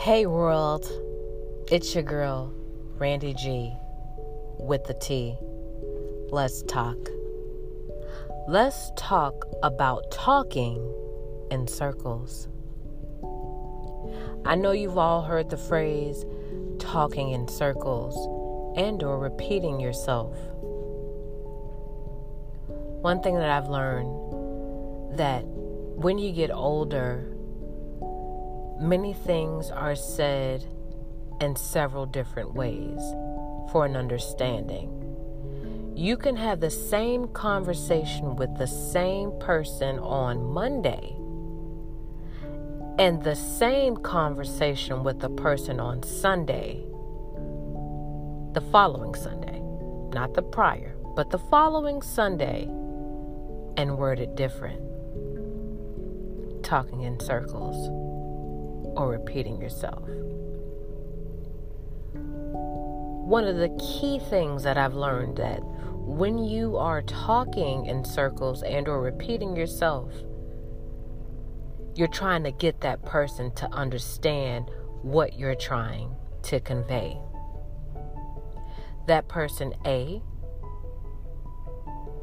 Hey world, it's your girl, Randy G, with the T. Let's talk. Let's talk about talking in circles. I know you've all heard the phrase talking in circles and or repeating yourself. One thing that I've learned that when you get older, Many things are said in several different ways for an understanding. You can have the same conversation with the same person on Monday and the same conversation with the person on Sunday, the following Sunday, not the prior, but the following Sunday, and word it different. Talking in circles or repeating yourself. One of the key things that I've learned that when you are talking in circles and or repeating yourself, you're trying to get that person to understand what you're trying to convey. That person A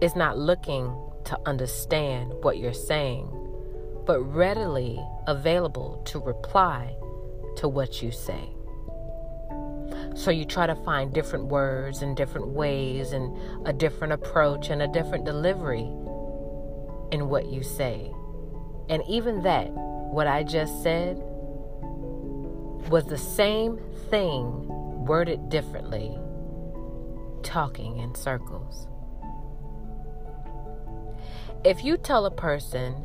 is not looking to understand what you're saying but readily available to reply to what you say. So you try to find different words and different ways and a different approach and a different delivery in what you say. And even that, what I just said, was the same thing worded differently, talking in circles. If you tell a person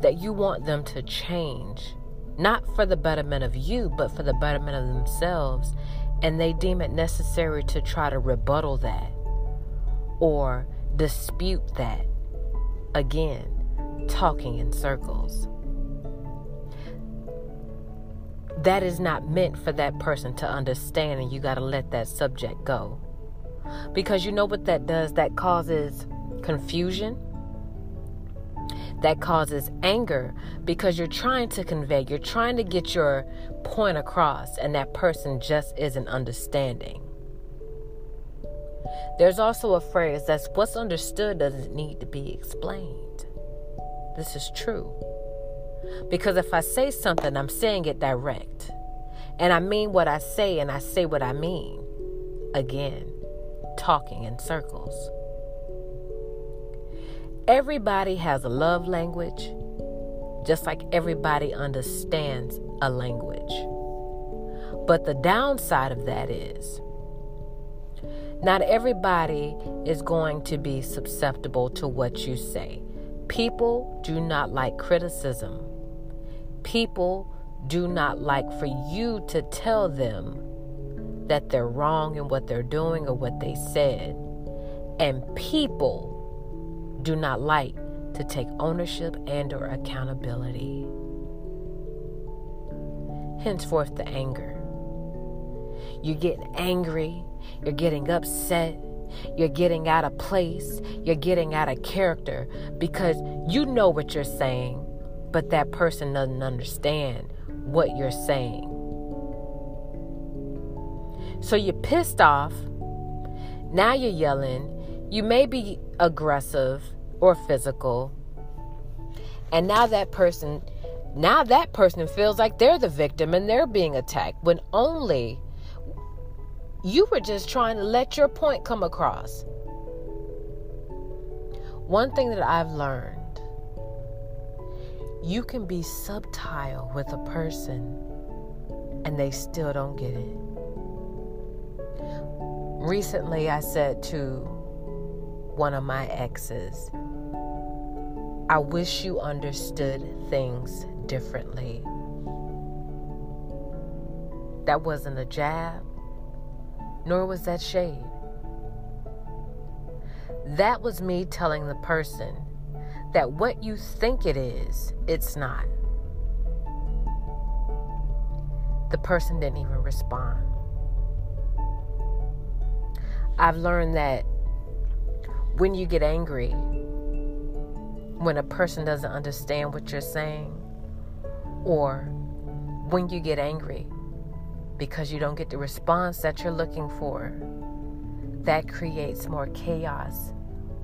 that you want them to change, not for the betterment of you, but for the betterment of themselves, and they deem it necessary to try to rebuttal that or dispute that. Again, talking in circles. That is not meant for that person to understand, and you got to let that subject go. Because you know what that does? That causes confusion that causes anger because you're trying to convey, you're trying to get your point across, and that person just isn't understanding. There's also a phrase that's what's understood doesn't need to be explained. This is true. Because if I say something, I'm saying it direct. And I mean what I say, and I say what I mean. Again, talking in circles. Everybody has a love language, just like everybody understands a language. But the downside of that is not everybody is going to be susceptible to what you say. People do not like criticism. People do not like for you to tell them that they're wrong in what they're doing or what they said. And people do not like to take ownership and or accountability. Henceforth the anger. You're getting angry, you're getting upset, you're getting out of place, you're getting out of character because you know what you're saying, but that person doesn't understand what you're saying. So you're pissed off. Now you're yelling. You may be aggressive or physical. And now that person now that person feels like they're the victim and they're being attacked when only you were just trying to let your point come across. One thing that I've learned you can be subtle with a person and they still don't get it. Recently, I said to one of my exes. I wish you understood things differently. That wasn't a jab, nor was that shade. That was me telling the person that what you think it is, it's not. The person didn't even respond. I've learned that when you get angry, when a person doesn't understand what you're saying, or when you get angry because you don't get the response that you're looking for, that creates more chaos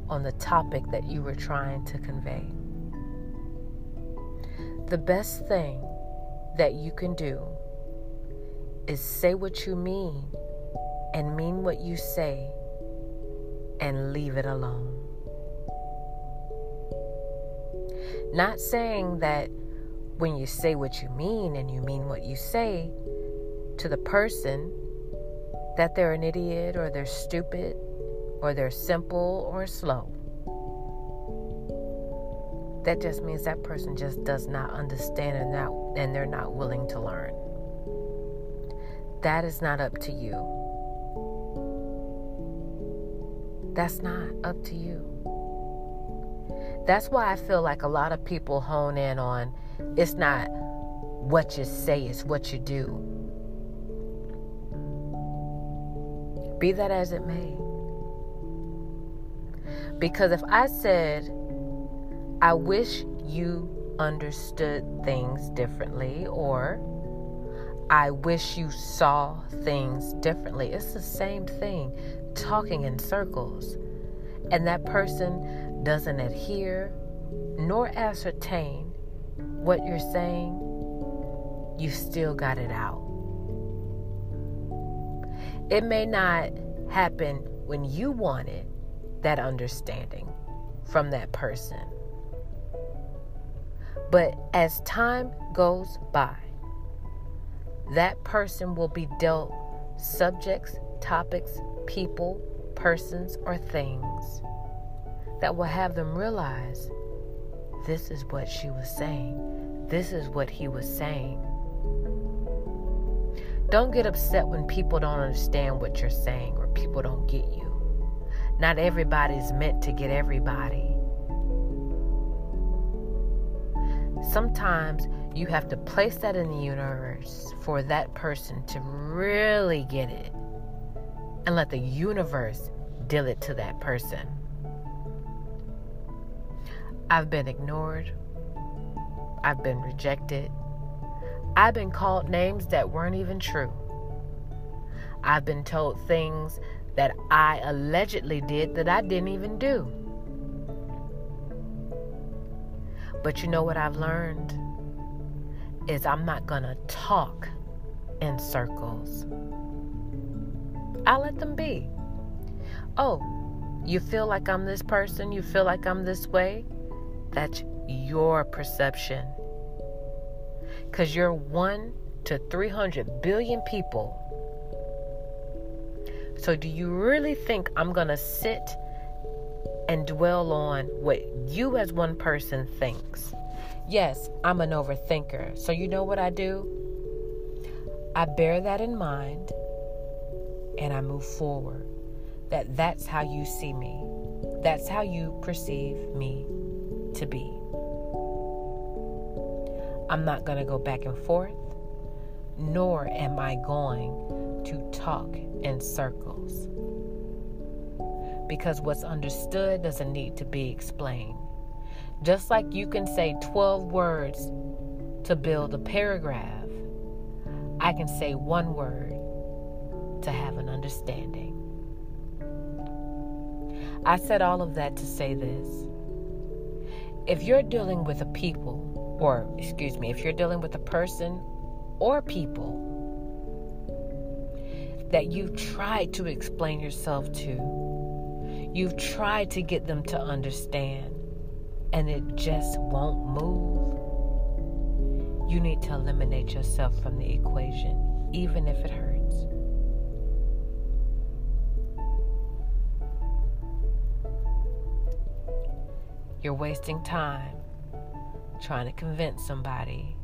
on the topic that you were trying to convey. The best thing that you can do is say what you mean and mean what you say and leave it alone. Not saying that when you say what you mean and you mean what you say to the person that they're an idiot or they're stupid or they're simple or slow. That just means that person just does not understand and, and they're not willing to learn. That is not up to you. That's not up to you. That's why I feel like a lot of people hone in on it's not what you say, it's what you do. Be that as it may. Because if I said, I wish you understood things differently, or I wish you saw things differently, it's the same thing, talking in circles. And that person doesn't adhere nor ascertain what you're saying, you still got it out. It may not happen when you wanted that understanding from that person. But as time goes by, that person will be dealt subjects, topics, people, persons, or things that will have them realize this is what she was saying, this is what he was saying. Don't get upset when people don't understand what you're saying or people don't get you. Not everybody's meant to get everybody. Sometimes you have to place that in the universe for that person to really get it and let the universe deal it to that person. I've been ignored. I've been rejected. I've been called names that weren't even true. I've been told things that I allegedly did that I didn't even do. But you know what I've learned? Is I'm not going to talk in circles. I let them be. Oh, you feel like I'm this person? You feel like I'm this way? That's your perception. Because you're one to 300 billion people. So, do you really think I'm going to sit and dwell on what you as one person thinks? Yes, I'm an overthinker. So, you know what I do? I bear that in mind and I move forward. That that's how you see me. That's how you perceive me to be. I'm not going to go back and forth, nor am I going to talk in circles. Because what's understood doesn't need to be explained. Just like you can say 12 words to build a paragraph, I can say one word to have an understanding. I said all of that to say this if you're dealing with a people, or excuse me, if you're dealing with a person or people that you've tried to explain yourself to, you've tried to get them to understand, and it just won't move, you need to eliminate yourself from the equation, even if it hurts. You're wasting time trying to convince somebody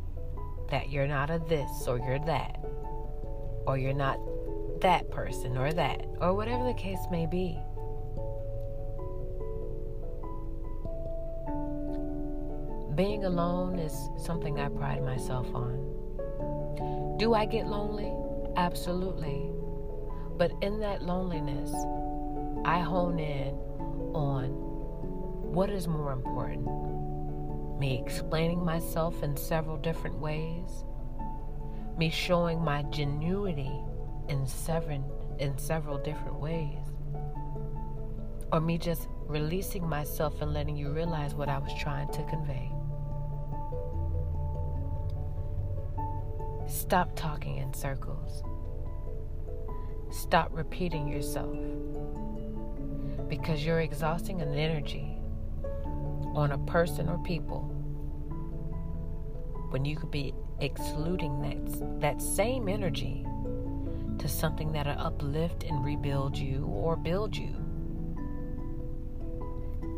that you're not a this or you're that, or you're not that person or that, or whatever the case may be. Being alone is something I pride myself on. Do I get lonely? Absolutely. But in that loneliness, I hone in on what is more important? Me explaining myself in several different ways me showing my genuity in seven in several different ways. Or me just releasing myself and letting you realize what I was trying to convey. Stop talking in circles. Stop repeating yourself because you're exhausting an energy on a person or people when you could be excluding that, that same energy to something that'll uplift and rebuild you or build you.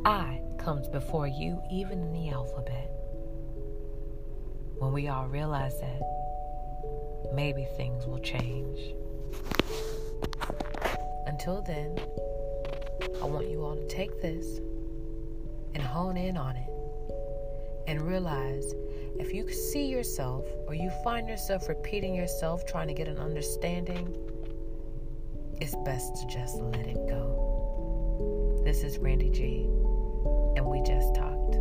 I comes before you even in the alphabet. When we all realize that, maybe things will change. Until then, I want you all to take this hone in on it and realize if you see yourself or you find yourself repeating yourself trying to get an understanding, it's best to just let it go. This is Randy G, and we just talked.